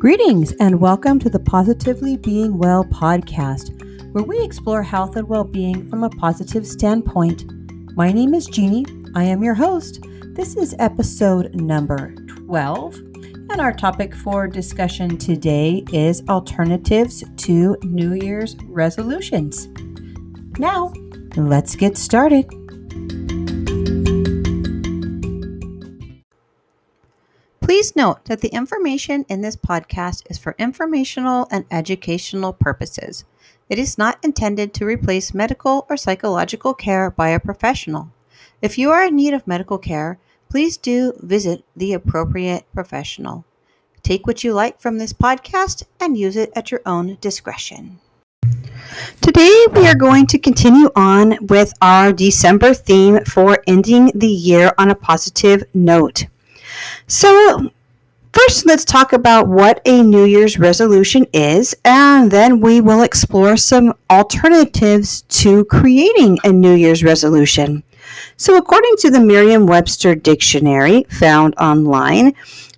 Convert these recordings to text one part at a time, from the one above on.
Greetings and welcome to the Positively Being Well podcast, where we explore health and well being from a positive standpoint. My name is Jeannie. I am your host. This is episode number 12, and our topic for discussion today is alternatives to New Year's resolutions. Now, let's get started. Please note that the information in this podcast is for informational and educational purposes. It is not intended to replace medical or psychological care by a professional. If you are in need of medical care, please do visit the appropriate professional. Take what you like from this podcast and use it at your own discretion. Today, we are going to continue on with our December theme for ending the year on a positive note. So, first, let's talk about what a New Year's resolution is, and then we will explore some alternatives to creating a New Year's resolution. So, according to the Merriam Webster Dictionary found online,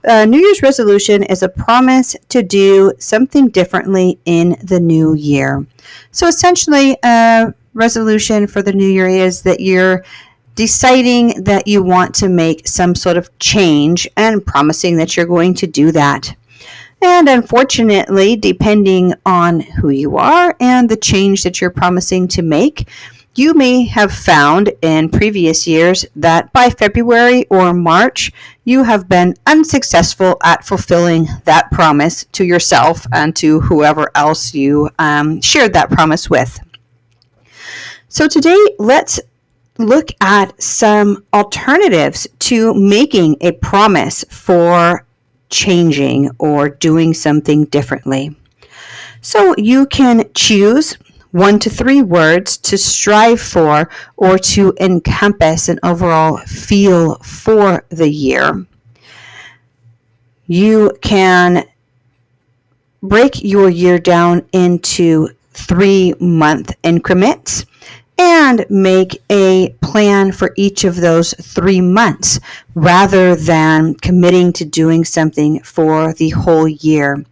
a New Year's resolution is a promise to do something differently in the new year. So, essentially, a resolution for the new year is that you're deciding that you want to make some sort of change and promising that you're going to do that. And unfortunately, depending on who you are and the change that you're promising to make, you may have found in previous years that by February or March, you have been unsuccessful at fulfilling that promise to yourself and to whoever else you um, shared that promise with. So, today, let's look at some alternatives to making a promise for changing or doing something differently. So you can choose one to three words to strive for or to encompass an overall feel for the year. You can break your year down into three month increments and make a plan for each of those three months rather than committing to doing something for the whole year.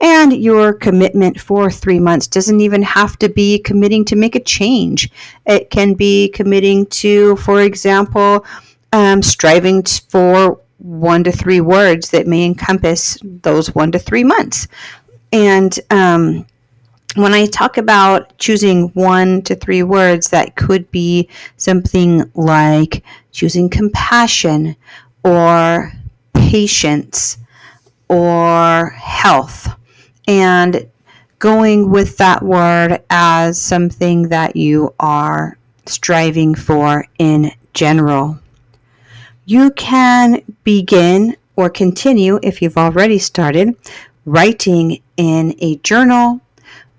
And your commitment for three months doesn't even have to be committing to make a change. It can be committing to, for example, um, striving for one to three words that may encompass those one to three months. And um, when I talk about choosing one to three words, that could be something like choosing compassion or patience or health and going with that word as something that you are striving for in general. You can begin or continue, if you've already started, writing in a journal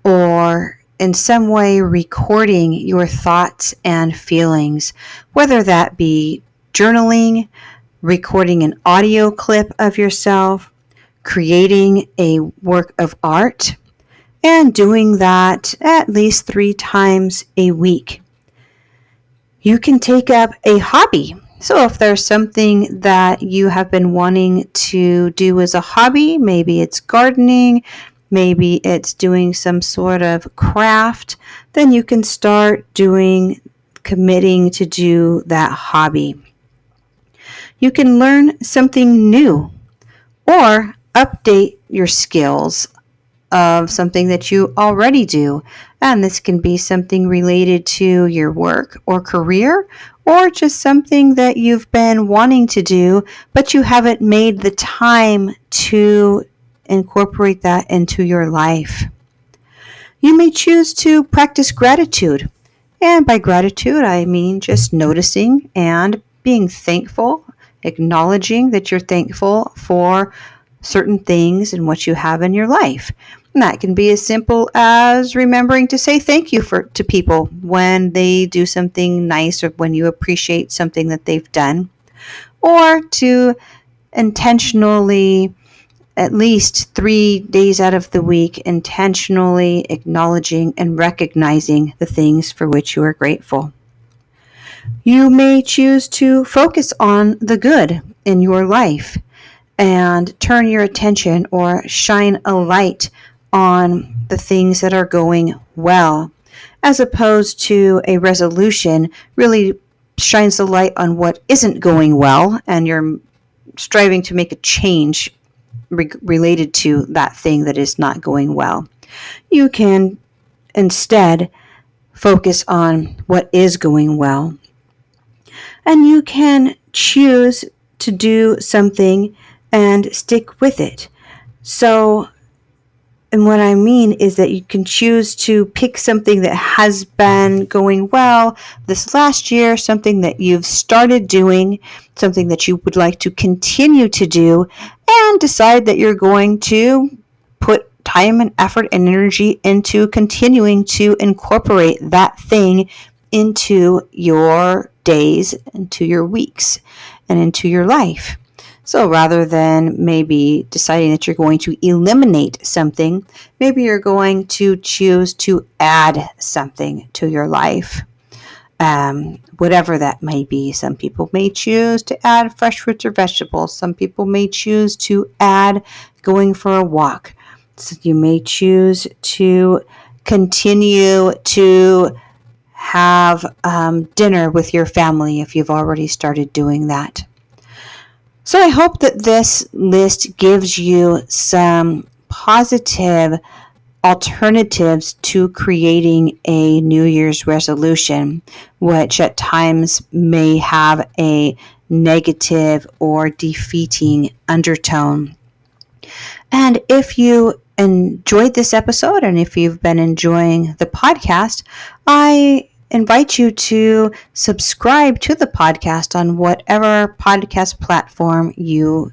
or in some way recording your thoughts and feelings, whether that be journaling, recording an audio clip of yourself, creating a work of art, and doing that at least three times a week. You can take up a hobby. So, if there's something that you have been wanting to do as a hobby, maybe it's gardening, maybe it's doing some sort of craft, then you can start doing, committing to do that hobby. You can learn something new or update your skills of something that you already do. And this can be something related to your work or career, or just something that you've been wanting to do, but you haven't made the time to incorporate that into your life. You may choose to practice gratitude. And by gratitude, I mean just noticing and being thankful, acknowledging that you're thankful for certain things and what you have in your life. And that can be as simple as remembering to say thank you for to people when they do something nice or when you appreciate something that they've done, or to intentionally at least three days out of the week intentionally acknowledging and recognizing the things for which you are grateful. You may choose to focus on the good in your life and turn your attention or shine a light on the things that are going well, as opposed to a resolution really shines the light on what isn't going well and you're striving to make a change re- related to that thing that is not going well. You can instead focus on what is going well. And you can choose to do something and stick with it. So, and what I mean is that you can choose to pick something that has been going well this last year, something that you've started doing, something that you would like to continue to do, and decide that you're going to put time and effort and energy into continuing to incorporate that thing into your days, into your weeks, and into your life. So rather than maybe deciding that you're going to eliminate something, maybe you're going to choose to add something to your life. Um, whatever that may be. Some people may choose to add fresh fruits or vegetables. Some people may choose to add going for a walk. So you may choose to continue to have um, dinner with your family if you've already started doing that. So I hope that this list gives you some positive alternatives to creating a New Year's resolution, which at times may have a negative or defeating undertone. And if you enjoyed this episode and if you've been enjoying the podcast, I invite you to subscribe to the podcast on whatever podcast platform you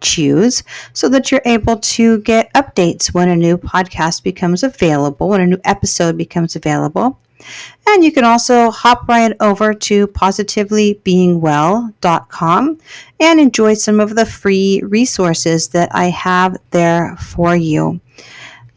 choose so that you're able to get updates when a new podcast becomes available, when a new episode becomes available. And you can also hop right over to positivelybeingwell.com and enjoy some of the free resources that I have there for you.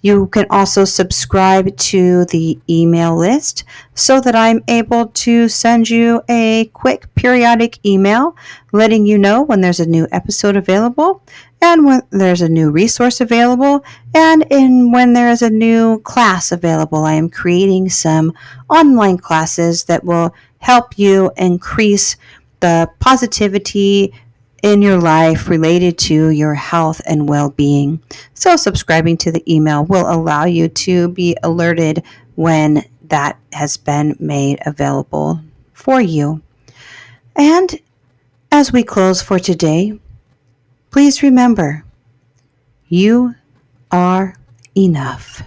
You can also subscribe to the email list so that I'm able to send you a quick periodic email letting you know when there's a new episode available and when there's a new resource available and in when there is a new class available. I am creating some online classes that will help you increase the positivity in your life related to your health and well being. So, subscribing to the email will allow you to be alerted when that has been made available for you. And as we close for today, please remember you are enough.